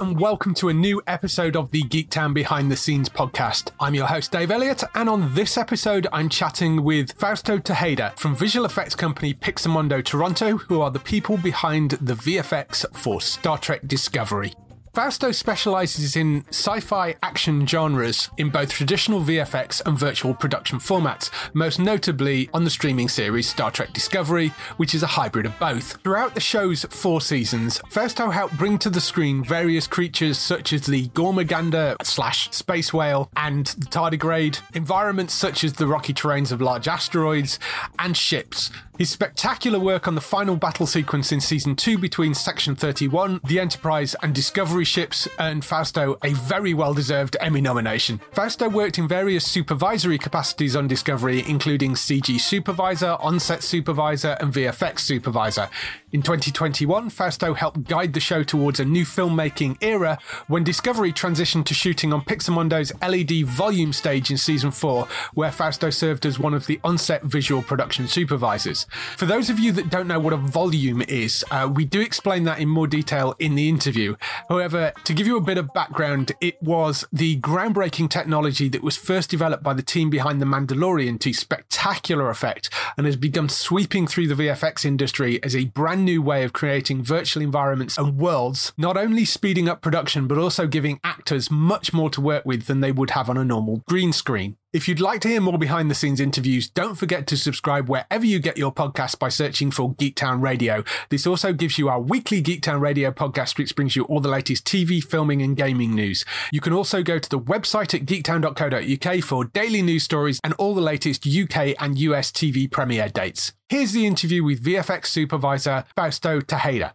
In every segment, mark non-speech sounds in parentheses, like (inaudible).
and welcome to a new episode of the Geektown Behind the Scenes podcast. I'm your host Dave Elliott, and on this episode, I'm chatting with Fausto Tejeda from visual effects company Pixomondo Toronto, who are the people behind the VFX for Star Trek Discovery. Fausto specializes in sci fi action genres in both traditional VFX and virtual production formats, most notably on the streaming series Star Trek Discovery, which is a hybrid of both. Throughout the show's four seasons, Fausto helped bring to the screen various creatures such as the Gormagander slash space whale and the tardigrade, environments such as the rocky terrains of large asteroids, and ships. His spectacular work on the final battle sequence in season 2 between Section 31, the Enterprise, and Discovery ships earned Fausto a very well deserved Emmy nomination. Fausto worked in various supervisory capacities on Discovery, including CG supervisor, on-set supervisor, and VFX supervisor. In 2021, Fausto helped guide the show towards a new filmmaking era when Discovery transitioned to shooting on Pixomondo's LED volume stage in season 4, where Fausto served as one of the on-set visual production supervisors. For those of you that don't know what a volume is, uh, we do explain that in more detail in the interview. However, to give you a bit of background, it was the groundbreaking technology that was first developed by the team behind The Mandalorian to spectacular effect and has begun sweeping through the VFX industry as a brand new way of creating virtual environments and worlds, not only speeding up production but also giving actors much more to work with than they would have on a normal green screen. If you'd like to hear more behind the scenes interviews, don't forget to subscribe wherever you get your podcast by searching for Geektown Radio. This also gives you our weekly Geektown Radio podcast, which brings you all the latest TV, filming, and gaming news. You can also go to the website at geektown.co.uk for daily news stories and all the latest UK and US TV premiere dates. Here's the interview with VFX supervisor Fausto Tejeda.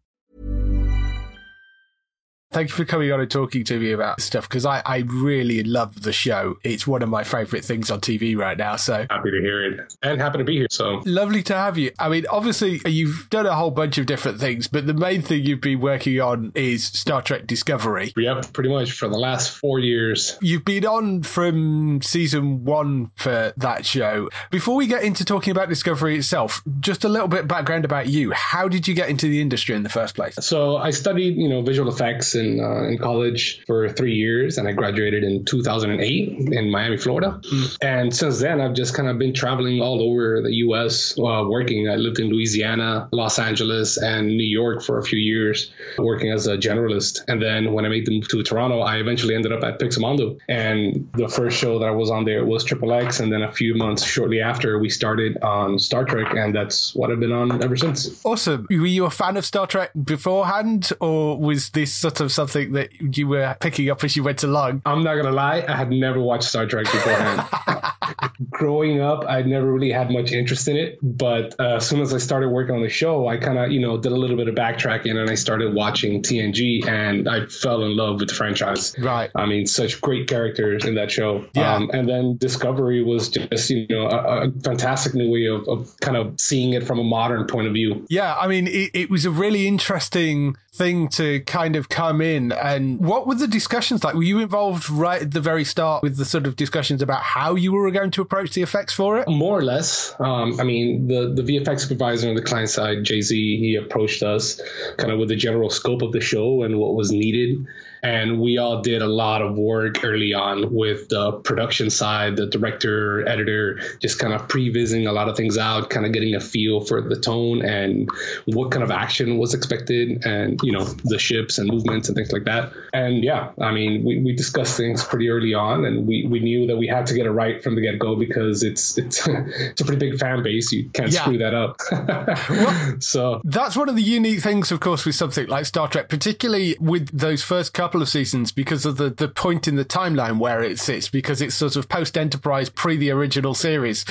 Thank you for coming on and talking to me about stuff because I, I really love the show. It's one of my favorite things on TV right now. So happy to hear it and happy to be here. So lovely to have you. I mean, obviously, you've done a whole bunch of different things, but the main thing you've been working on is Star Trek Discovery. yeah, pretty much for the last four years. You've been on from season one for that show. Before we get into talking about Discovery itself, just a little bit background about you. How did you get into the industry in the first place? So I studied, you know, visual effects in uh, in college for three years, and I graduated in 2008 in Miami, Florida. And since then, I've just kind of been traveling all over the U.S. Uh, working. I lived in Louisiana, Los Angeles, and New York for a few years, working as a generalist. And then when I made the move to Toronto, I eventually ended up at Pixomondo. And the first show that I was on there was Triple X, and then a few months shortly after, we started on Star Trek, and that's what I've been on ever since. Awesome. Were you a fan of Star Trek beforehand, or was this sort of something that you were picking up as you went along? I'm not gonna lie, I had never watched Star Trek beforehand. (laughs) growing up, I never really had much interest in it. But uh, as soon as I started working on the show, I kind of, you know, did a little bit of backtracking and I started watching TNG and I fell in love with the franchise. Right. I mean, such great characters in that show. Yeah. Um, and then Discovery was just, you know, a, a fantastic new way of, of kind of seeing it from a modern point of view. Yeah, I mean, it, it was a really interesting thing to kind of come in. And what were the discussions like? Were you involved right at the very start with the sort of discussions about how you were going to approach the effects for it? More or less. Um, I mean, the, the VFX supervisor on the client side, Jay Z, he approached us kind of with the general scope of the show and what was needed. And we all did a lot of work early on with the production side, the director, editor, just kind of pre-visiting a lot of things out, kind of getting a feel for the tone and what kind of action was expected and, you know, the ships and movements and things like that. And yeah, I mean, we, we discussed things pretty early on and we, we knew that we had to get it right from the get-go because it's it's (laughs) it's a pretty big fan base. You can't Yeah. screw that up. (laughs) so That's one of the unique things, of course, with something like Star Trek, particularly with those first couple of seasons, because of the, the point in the timeline where it sits, because it's sort of post Enterprise, pre the original series.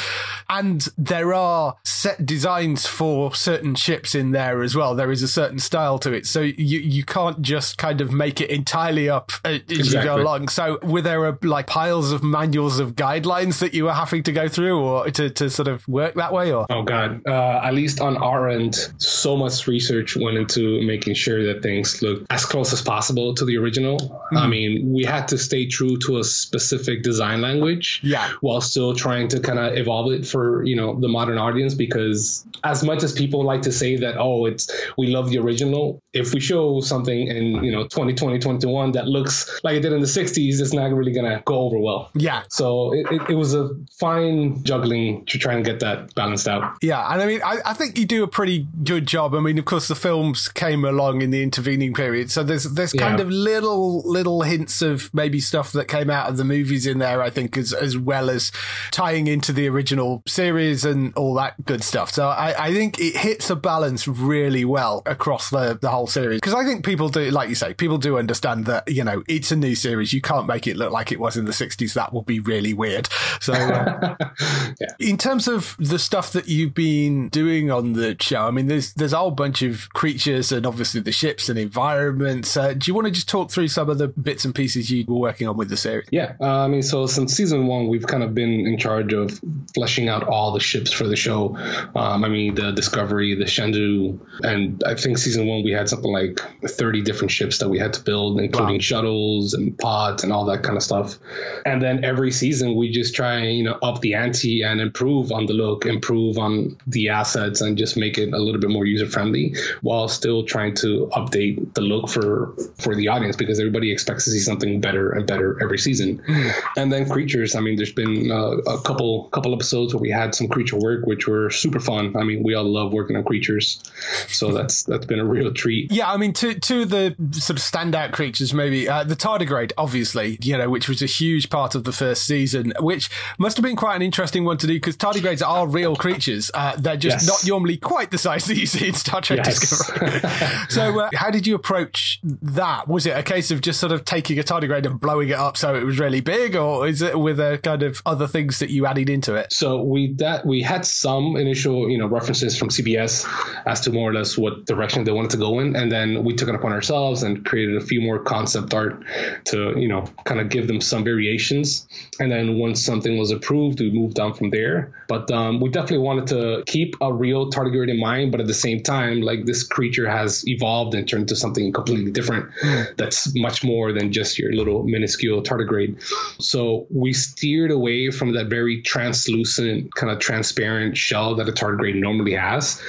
And there are set designs for certain ships in there as well. There is a certain style to it. So you, you can't just kind of make it entirely up as you go along. So were there uh, like piles of manuals of guidelines that you were having to go through or to, to sort of work that way or? Oh God! Uh, at least on our end, so much research went into making sure that things look as close as possible to the original. I hmm. mean, we had to stay true to a specific design language, Yeah. while still trying to kind of evolve it for you know the modern audience. Because as much as people like to say that, oh, it's we love the original, if we show something in you know 2020, 2021 that looks like it did in the 60s, it's not really gonna go over well. Yeah. So it, it, it was a fine juggling to try and get that balanced out. Yeah, and I mean, I, I think you do a pretty good job. I mean, of course, the films came along in the intervening period, so there's there's kind Yeah. of little little hints of maybe stuff that came out of the movies in there. I think as as well as tying into the original series and all that good stuff. So I, I think it hits a balance really well across the the whole series because I think people do, like you say, people do understand that you know it's a new series. You can't make it look like it was in the '60s. That would be really weird. So. Uh, (laughs) in terms of the stuff that you've been doing on the show, I mean, there's there's a whole bunch of creatures and obviously the ships and environments. Uh, do you want to just talk through some of the bits and pieces you were working on with the series? Yeah, uh, I mean, so since season one, we've kind of been in charge of fleshing out all the ships for the show. Um, I mean, the Discovery, the Shenzhou, and I think season one we had something like 30 different ships that we had to build, including Wow. shuttles and pods and all that kind of stuff. And then every season we just try you know up the ante and improve on the look, improve on the assets, and just make it a little bit more user friendly, while still trying to update the look for for the audience because everybody expects to see something better and better every season. (sighs) And then creatures. I mean, there's been uh, a couple couple episodes where we had some creature work, which were super fun. I mean, we all love working on creatures, so (laughs) that's that's been a real treat. Yeah, I mean, two two of the sort of standout creatures, maybe uh, the tardigrade, obviously, you know, which was a huge part of the first season, which must have been quite an interesting one to do because tardigrades are real creatures. Uh, they're just Yes. not normally quite the size that you see in Star Trek Yes. Discovery. (laughs) so, uh, how did you approach that? Was it a case of just sort of taking a tardigrade and blowing it up so it was really big, or is it with a kind of other things that you added into it? So we that we had some initial you know references from CBS as to more or less what direction they wanted to go in, and then we took it upon ourselves and created a few more concept art to you know kind of give them some variations. And then once something was approved, we moved on from there. But um, we definitely wanted to keep a real tardigrade in mind, but at the same time, like this creature has evolved and turned into something completely different. (sighs) That's much more than just your little minuscule tardigrade. So we steered away from that very translucent, kind of transparent shell that a tardigrade normally has,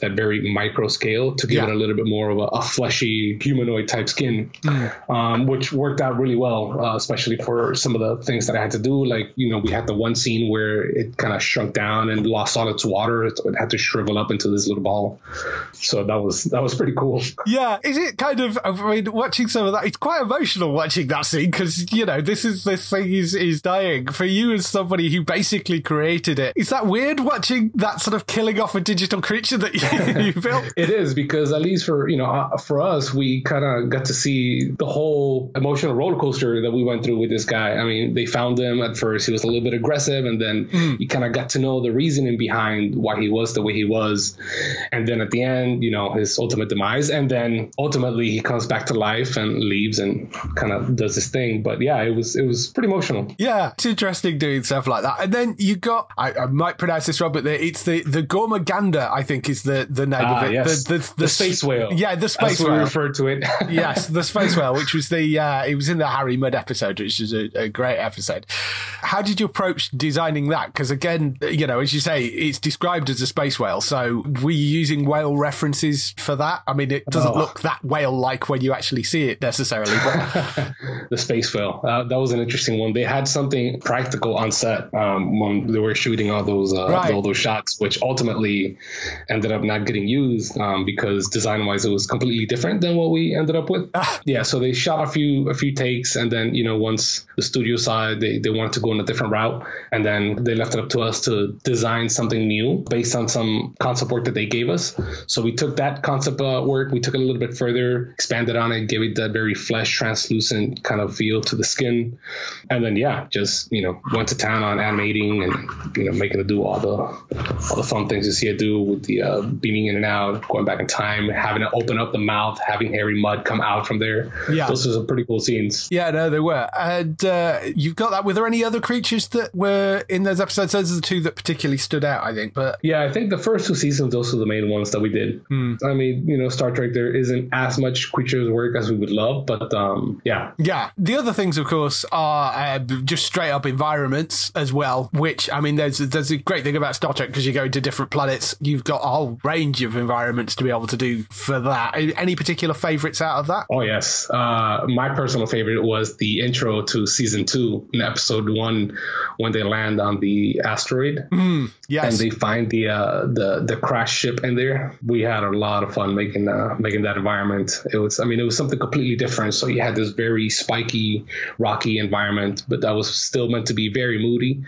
that very micro scale, to give Yeah. it a little bit more of a, a fleshy humanoid type skin, um, which worked out really well, uh, especially for some of the things that I had to do. Like, you know, we had the one scene where it kind of shrunk down and lost all its water. It, it had to shrivel up into this little ball. So that was that was pretty cool. Yeah, is it kind of? I mean, watching some of that. It's quite emotional watching that scene because you know this is this thing is is dying for you as somebody who basically created it. Is that weird watching that sort of killing off a digital creature that you, (laughs) you built? It is because at least for you know uh, for us, we kind of got to see the whole emotional roller coaster that we went through with this guy. I mean, they found him at first; he was a little bit aggressive, and then mm. you kind of got to know the reasoning behind why he was the way he was, and then at the end, you know, his ultimate demise, and then ultimately he comes back to life and leaves and kind of does this thing. But yeah, it was it was pretty emotional. Yeah, it's interesting doing stuff like that. And then you got I, I might pronounce this wrong, but the, it's the the Gormagander, I think is the the name of Ah, it. yes. The, the, The space whale. Yeah, the space That's what we referred to it. (laughs) yes, the space whale, which was the uh, it was in the Harry Mudd episode, which is a, a great episode. How did you approach designing that? Because again, you know, as you say, it's described as a space whale. So were you using whale references for that? I mean, it doesn't Oh. look that whale like when you actually see it necessarily. But (laughs) the space whale. Uh, that was an interesting one. They had something practical on set um, when they were shooting all those uh, Right. all those shots, which ultimately ended up not getting used um, because design wise it was completely different than what we ended up with. (laughs) yeah, so they shot a few a few takes, and then you know once the studio side they they wanted to go in a different route, and then they left it up to us to design something new based on some concept work that they gave us. So we took that concept uh, work, we took it a little bit further, expanded on it, gave it that very flesh translucent kind of feel to the skin, and then yeah, just you know went to town on animating and you know making it do all the all the fun things you see it do with the uh, beaming in and out, going back in time, having it open up the mouth, having Harry Mudd come out from there. Yeah. those are some pretty cool scenes. yeah, no, they were. And uh, you've got that. Were there any other creatures that were in those episodes? Those are the two that particularly stood out, I think. But Yeah, I think the first two seasons, those are the main ones that we did. I mean, you know, Star Trek, there isn't as much creatures work as we would love, but um, yeah. Yeah. The other things, of course, are uh, just straight up environments as well. Which I mean, there's there's a great thing about Star Trek because you go to different planets. You've got a whole range of environments to be able to do for that. Any particular favourites out of that? Oh, yes. Uh, my personal favorite was the intro to season two in episode one when they land on the asteroid. Yes. and they find the uh, the the crash ship in there. We had a lot of fun making uh, making that environment. It was, I mean, it was something completely different. So you had this very spiky, rocky environment, but that was still meant to be very moody,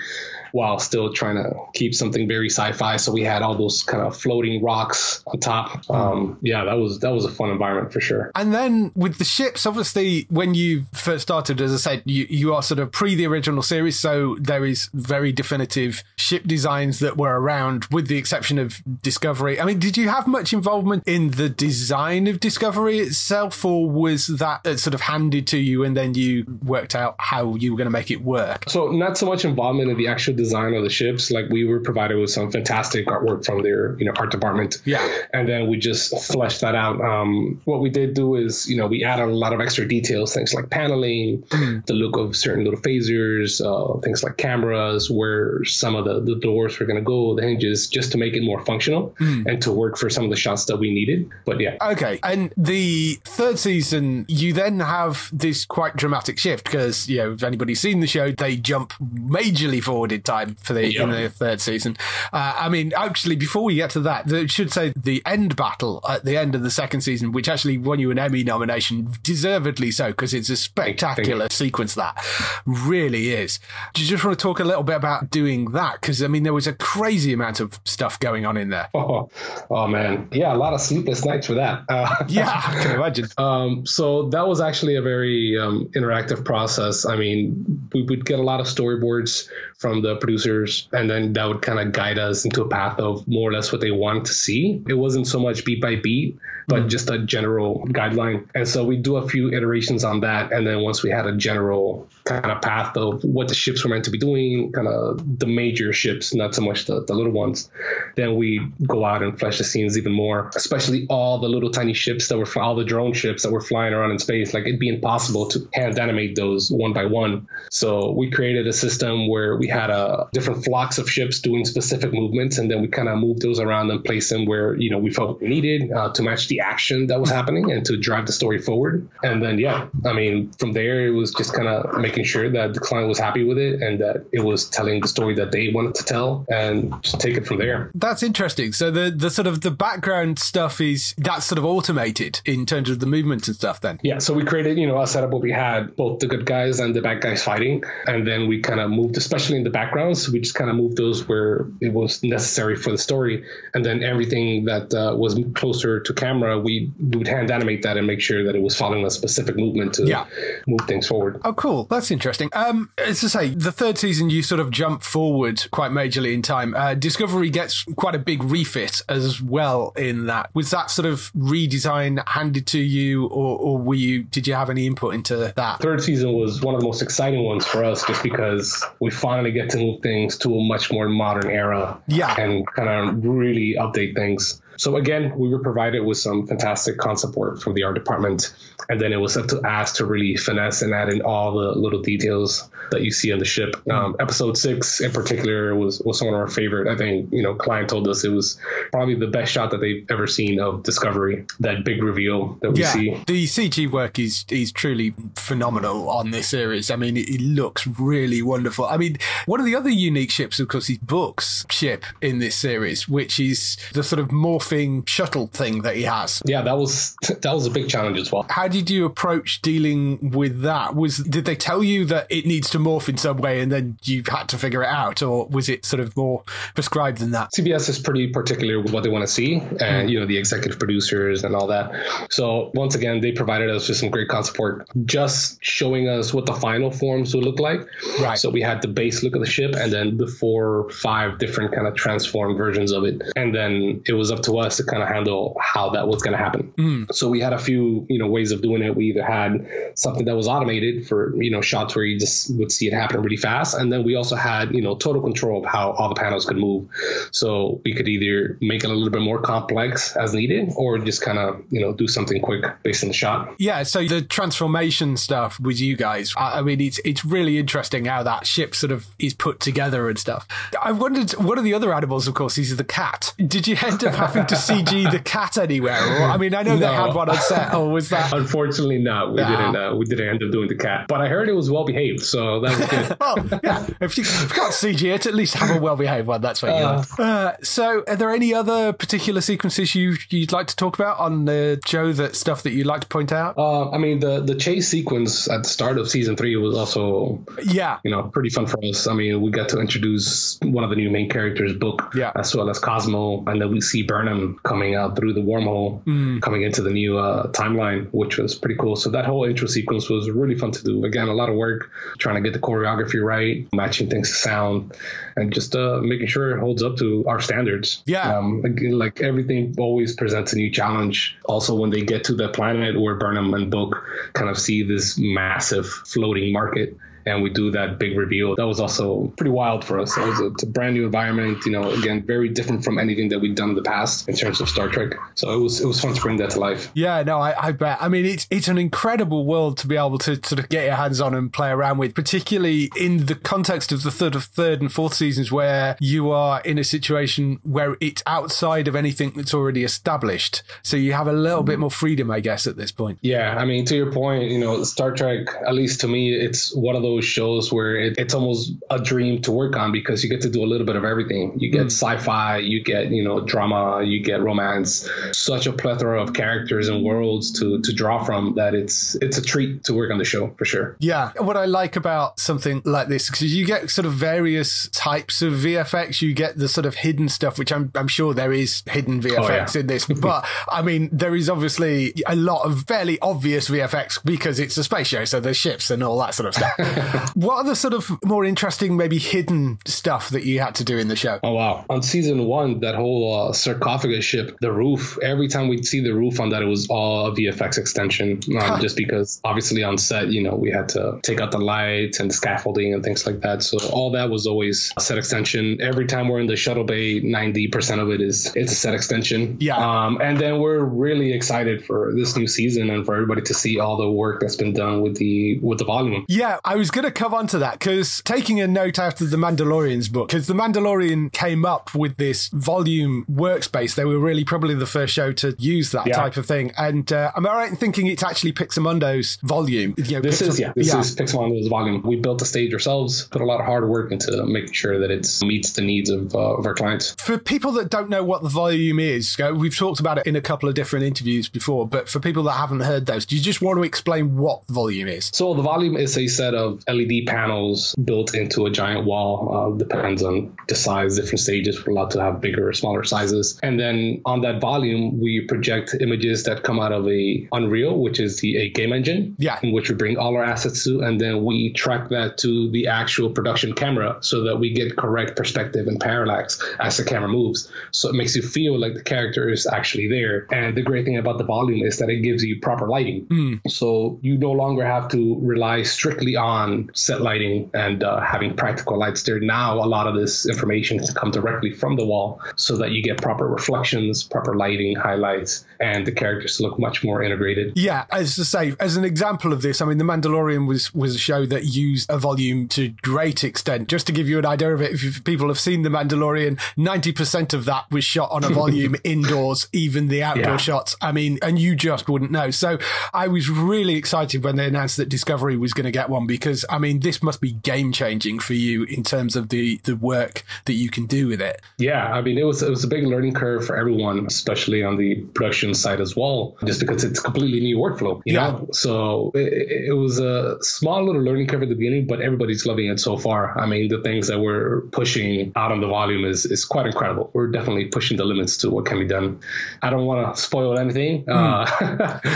while still trying to keep something very sci-fi. So we had all those kind of floating rocks on top. Um, yeah, that was that was a fun environment for sure. And then with the ships, obviously, when you first started, as I said, you, you are sort of pre the original series, so there is very definitive ship designs that were around, with the exception of Discovery. I mean, did you have much involvement in the design of Discovery itself, or was that uh, sort of handed to you and then you worked out how you were going to make it work? So not so much involvement in the actual design of the ships. Like we were provided with some fantastic artwork from their, you know, art department. Yeah. And then we just fleshed that out. Um, what we did do is, you know, we added a lot of extra details, things like paneling, the look of certain little phasers, uh, things like cameras, where some of the, the doors were going to go, the hinges, just to make it more functional and to work for some of the shots that we needed. But yeah. Okay. And the third season, you then have this quite dramatic shift because, you know, if anybody's seen the show, they jump majorly forward in time for the, in the third season. Uh, I mean, actually, before we get to that, the, should say the end battle at the end of the second season, which actually won you an Emmy nomination, deservedly so, because it's a spectacular sequence that really is. Do you just want to talk a little bit about doing that? Because, I mean, there was a crazy amount of stuff going on in there. Oh, (laughs) oh man. Yeah, a lot of sleepless nights for that. Uh, (laughs) Yeah, I can imagine. (laughs) Um, so that was actually a very um, interactive process. I mean, we would get a lot of storyboards from the producers, and then that would kind of guide us into a path of more or less what they wanted to see. It wasn't so much beat by beat, but mm-hmm. just a general guideline. And so we do a few iterations on that, and then once we had a general kind of path of what the ships were meant to be doing, kind of the major ships, not so much the, the little ones, then we go out and flesh the scenes even more, especially all the little tiny ships that were, all the drone ships that were flying around in space. Like it'd be impossible to hand animate those one by one. So we created a system where we had a, uh, different flocks of ships doing specific movements, and then we kind of moved those around and placed them where you know we felt we needed uh, to match the action that was happening and to drive the story forward. And then yeah, I mean from there it was just kind of making sure that the client was happy with it and that it was telling the story that they wanted to tell, and just take it from there. That's interesting. So the the sort of the background stuff is that's sort of automated in terms of the movements and stuff. Then yeah, so we created you know a setup where we had both the good guys and the bad guys fighting, and then we kind of moved, especially in the backgrounds, we just kind of moved those where it was necessary for the story, and then everything that uh, was closer to camera, we, we would hand animate that and make sure that it was following a specific movement to Yeah. move things forward. Oh, cool. That's interesting. Um, as I say, the third season, you sort of jump forward quite majorly in time. Uh, Discovery gets quite a big refit as well in that. Was that sort of redesign handed to you, or, or were you? Did you have any input into that? Third season was one of the most exciting ones for us just because we finally get to move things to a much more modern era Yeah. and kind of really update things. So again, we were provided with some fantastic concept work from the art department, and then it was up to us to really finesse and add in all the little details that you see on the ship. Um, episode six, in particular, was was one of our favorite. I think you know, client told us it was probably the best shot that they've ever seen of Discovery. That big reveal that we Yeah, see. the CG work is is truly phenomenal on this series. I mean, it, it looks really wonderful. I mean, one of the other unique ships, of course, is Book's ship in this series, which is the sort of morphing shuttle thing that he has. Yeah, that was (laughs) that was a big challenge as well. How did you approach dealing with that? Was did they tell you that it needs to morph in some way, and then you had to figure it out, or was it sort of more prescribed than that? CBS is pretty particular with what they want to see, and hmm. you know the executive producers and all that. So once again, they provided us with some great concept work, just showing us what the final forms would look like. Right. So we had the base look of the ship, and then the four, five different kind of transformed versions of it, and then it was up to us to kind of handle how that was going to happen. Mm. So we had a few, you know, ways of doing it. We either had something that was automated for you know shots where you just would see it happen really fast, and then we also had you know total control of how all the panels could move. So we could either make it a little bit more complex as needed, or just kind of you know do something quick based on the shot. Yeah, so the transformation stuff with you guys, I, I mean, it's it's really interesting how that ship sort of is put together and stuff. I wondered, one of the other animals, of course, is the cat. Did you end up (laughs) having to CG the cat anywhere? Or, I mean, I know they had one on set, or was that? (laughs) Unfortunately, not. We didn't. Uh, we didn't end up doing the cat, but I heard it was well behaved, so that was good. (laughs) Well, yeah, if you, if you can't CG it, at least have a well behaved one. That's what you want. Uh, so, are there any other particular sequences you, you'd like to talk about on the show that stuff that you'd like to point out? Uh, I mean, the the chase sequence at the start of season three was also yeah. you know, pretty fun for us. I mean, we got to introduce one of the new main characters, Book, Yeah. as well as Cosmo, and then we see Burnham coming out through the wormhole, coming into the new uh, timeline, which was pretty cool. So that whole intro sequence was really fun to do. Again, a lot of work trying to get the choreography right, matching things to sound, and just uh, making sure it holds up to our standards. Yeah. Um, like everything always presents a new challenge. Also, when they get to the planet where Burnham and Book kind of see this massive floating market and we do that big reveal. That was also pretty wild for us. It was a, it's a brand new environment, you know, again, very different from anything that we've done in the past in terms of Star Trek. So it was it was fun to bring that to life. Yeah, no, I, I bet. I mean, it's it's an incredible world to be able to sort of get your hands on and play around with, particularly in the context of the third of third and fourth seasons, where you are in a situation where it's outside of anything that's already established. So you have a little bit mm-hmm. more freedom, I guess, at this point. Yeah, I mean, to your point, you know, Star Trek, at least to me, it's one of those shows where it, it's almost a dream to work on because you get to do a little bit of everything. You get hmm. sci-fi, you get, you know, drama, you get romance, such a plethora of characters and worlds to to draw from that it's it's a treat to work on the show for sure. Yeah. What I like about something like this, because you get sort of various types of VFX, you get the sort of hidden stuff, which I'm, I'm sure there is hidden VFX oh, yeah. in this, (laughs) but I mean, there is obviously a lot of fairly obvious VFX because it's a space show, so there's ships and all that sort of stuff. (laughs) (laughs) what are the sort of more interesting, maybe hidden stuff that you had to do in the show? Oh wow! On season one, that whole uh, sarcophagus ship, the roof. Every time we'd see the roof on that, it was all a VFX extension. Um, just because, obviously, on set, you know, we had to take out the lights and the scaffolding and things like that. So all that was always a set extension. Every time we're in the shuttle bay, ninety percent of it is it's a set extension. Yeah. Um, and then we're really excited for this new season and for everybody to see all the work that's been done with the with the volume. Yeah, I was going to come on to that because taking a note out of the Mandalorian's book, because the Mandalorian came up with this volume workspace. They were really probably the first show to use that Yeah. type of thing. And uh, am I right in thinking it's actually Pixomondo's volume? You know, This is yeah, this yeah. is Pixomondo's volume. We built the stage ourselves, put a lot of hard work into making sure that it meets the needs of, uh, of our clients. For people that don't know what the volume is, we've talked about it in a couple of different interviews before, but for people that haven't heard those, do you just want to explain what the volume is? So the volume is a set of LED panels built into a giant wall. Uh, depends on the size. Different stages. We're allowed to have bigger or smaller sizes. And then on that volume, we project images that come out of a Unreal, which is the a game engine. Yeah. In which we bring all our assets to, and then we track that to the actual production camera so that we get correct perspective and parallax as the camera moves. So it makes you feel like the character is actually there. And the great thing about the volume is that it gives you proper lighting. So you no longer have to rely strictly on set lighting and uh, having practical lights there. Now a lot of this information can come directly from the wall so that you get proper reflections, proper lighting, highlights, and the characters look much more integrated. Yeah, as I say, as an example of this, I mean, The Mandalorian was was a show that used a volume to great extent. Just to give you an idea of it, if people have seen The Mandalorian, ninety percent of that was shot on a volume (laughs) indoors, even the outdoor Yeah. shots. I mean, and you just wouldn't know. So I was really excited when they announced that Discovery was going to get one because I mean, this must be game changing for you in terms of the the work that you can do with it. Yeah, I mean, it was it was a big learning curve for everyone, especially on the production side as well, just because it's a completely new workflow. You Yeah. know, so it, it was a small little learning curve at the beginning, but everybody's loving it so far. I mean, the things that we're pushing out on the volume is is quite incredible. We're definitely pushing the limits to what can be done. I don't want to spoil anything. Uh,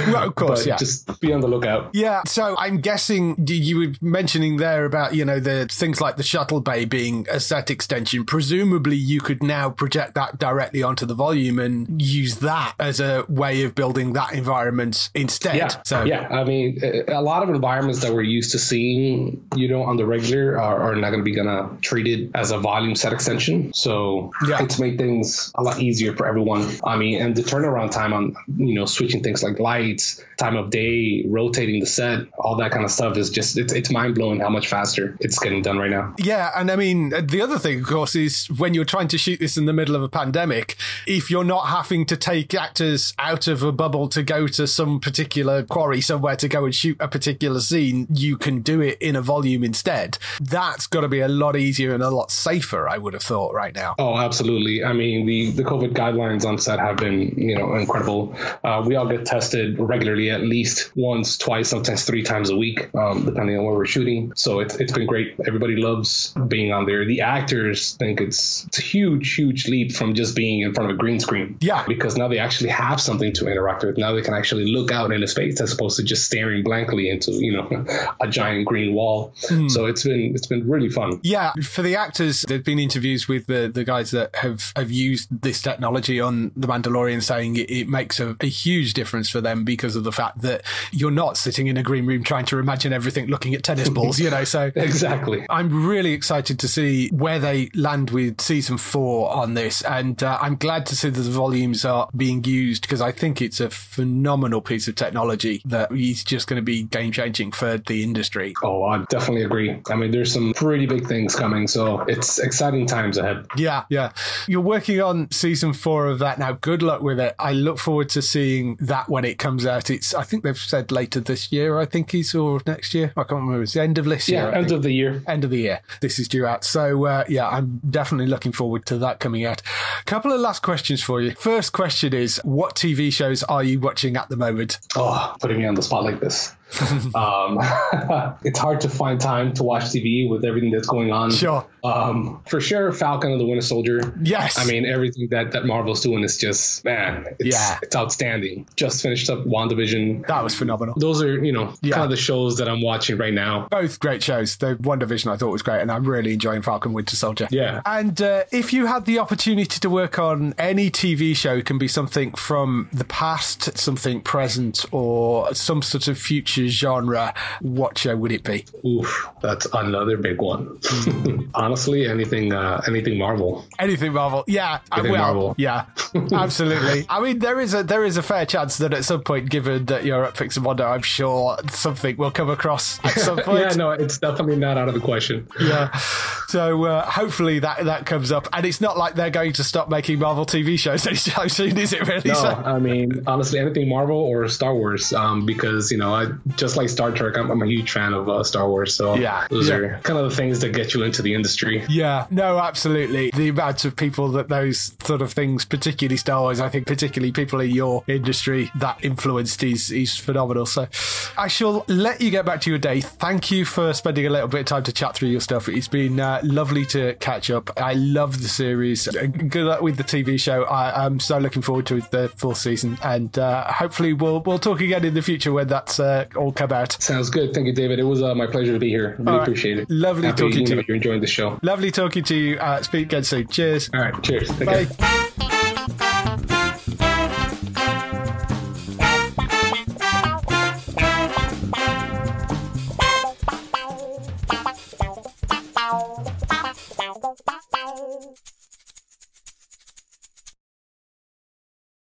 Well, of course, (laughs) yeah. Just be on the lookout. Yeah, so I'm guessing you were mentioning there about you know the things like the shuttle bay being a set extension. Presumably, you could now project that directly onto the volume and use that as a way of building that environment instead. Yeah. So yeah, I mean, a lot of environments that we're used to seeing, you know, on the regular are, are not going to be gonna treat it as a volume set extension. So Yeah. it's made things a lot easier for everyone. I mean, and the turnaround time on, you know, switching things like lights, time of day, rotating the set, all that kind of stuff is just it's, it's mind blowing how much faster it's getting done right now. Yeah, and I mean, the other thing, of course, is when you're trying to shoot this in the middle of a pandemic, if you're not having to take actors out of a bubble to go to some particular quarry somewhere to go and shoot a particular scene, you can do it in a volume instead. That's got to be a lot easier and a lot safer, I would have thought, right now. Oh, absolutely. I mean, the, the COVID guidelines on set have been, you know, incredible. Uh, we all get tested regularly, at least once, twice, sometimes three times a week, um, depending on where we're shooting. So it's, it's been great. Everybody loves being on there. The actors think it's, it's a huge, huge leap from just being in front of a green screen. Yeah. Because now they actually have something to interact with. Now they can actually look out into space as opposed to just staring blankly into, you know, (laughs) a giant green wall. Hmm. So it's been it's been really fun. Yeah, for the actors, there've been interviews with the, the guys that have, have used this technology on The Mandalorian saying it, it makes a, a huge difference for them because of the fact that you're not sitting in a green room trying to imagine everything looking at tennis (laughs) balls, you know. So Exactly. I'm really excited to see where they land with season four on this. And uh, I'm glad to see that the volumes are being used because I think it's a phenomenal piece of technology that is just going to be game changing for the industry. Oh, I definitely agree. I mean, there's some pretty big things coming, so it's exciting times ahead. Yeah, yeah. You're working on season four of that now. Good luck with it. I look forward to seeing that when it comes out. It's I think they've said later this year, I think is or next year. I can't remember. The end of this year. Yeah, end of the year. End of the year. This is due out. So uh, yeah, I'm definitely looking forward to that coming out. A Couple of last questions for you. First question is, what TV shows are you watching at the moment? Oh, putting me on the spot like this. (laughs) um, (laughs) it's hard to find time to watch TV with everything that's going on. Sure. Um, for sure, Falcon and the Winter Soldier. Yes. I mean, everything that, that Marvel's doing is just, man, it's, Yeah. it's outstanding. Just finished up WandaVision. That was phenomenal. Those are, you know, Yeah. kind of the shows that I'm watching right now. Both great shows. The WandaVision I thought was great, and I'm really enjoying Falcon Winter Soldier. Yeah. And uh, if you had the opportunity to work on any TV show, it can be something from the past, something present, or some sort of future adventure genre, what show would it be? Oof, that's another big one. (laughs) Honestly, anything, uh, anything Marvel. Anything Marvel, yeah, Anything well, Marvel. yeah, (laughs) absolutely. I mean, there is a there is a fair chance that at some point, given that you're at Pixomondo, I'm sure something will come across at (laughs) some point. yeah, no, it's definitely not out of the question. Yeah. So uh, hopefully that that comes up, and it's not like they're going to stop making Marvel TV shows anytime soon, is it? Really? No, So- I mean, honestly, anything Marvel or Star Wars, um, because you know, I just like Star Trek. I'm, I'm a huge fan of uh, Star Wars, so Yeah, those yeah. are kind of the things that get you into the industry. Yeah, no, absolutely. The amount of people that those sort of things, particularly Star Wars, I think particularly people in your industry that influenced is is phenomenal. So I shall let you get back to your day. Thank you for spending a little bit of time to chat through your stuff. It's been uh, lovely to catch up. I love the series. Good luck with the TV show. I, I'm so looking forward to the fourth season, and uh, hopefully we'll we'll talk again in the future when that's uh, all out. Sounds good. Thank you, David. It was uh, my pleasure to be here. Really All right. appreciate it. Lovely Happy, talking to you. You're enjoying the show. Lovely talking to you. Uh, speak again soon. Cheers. All right. Cheers. Take Bye. care.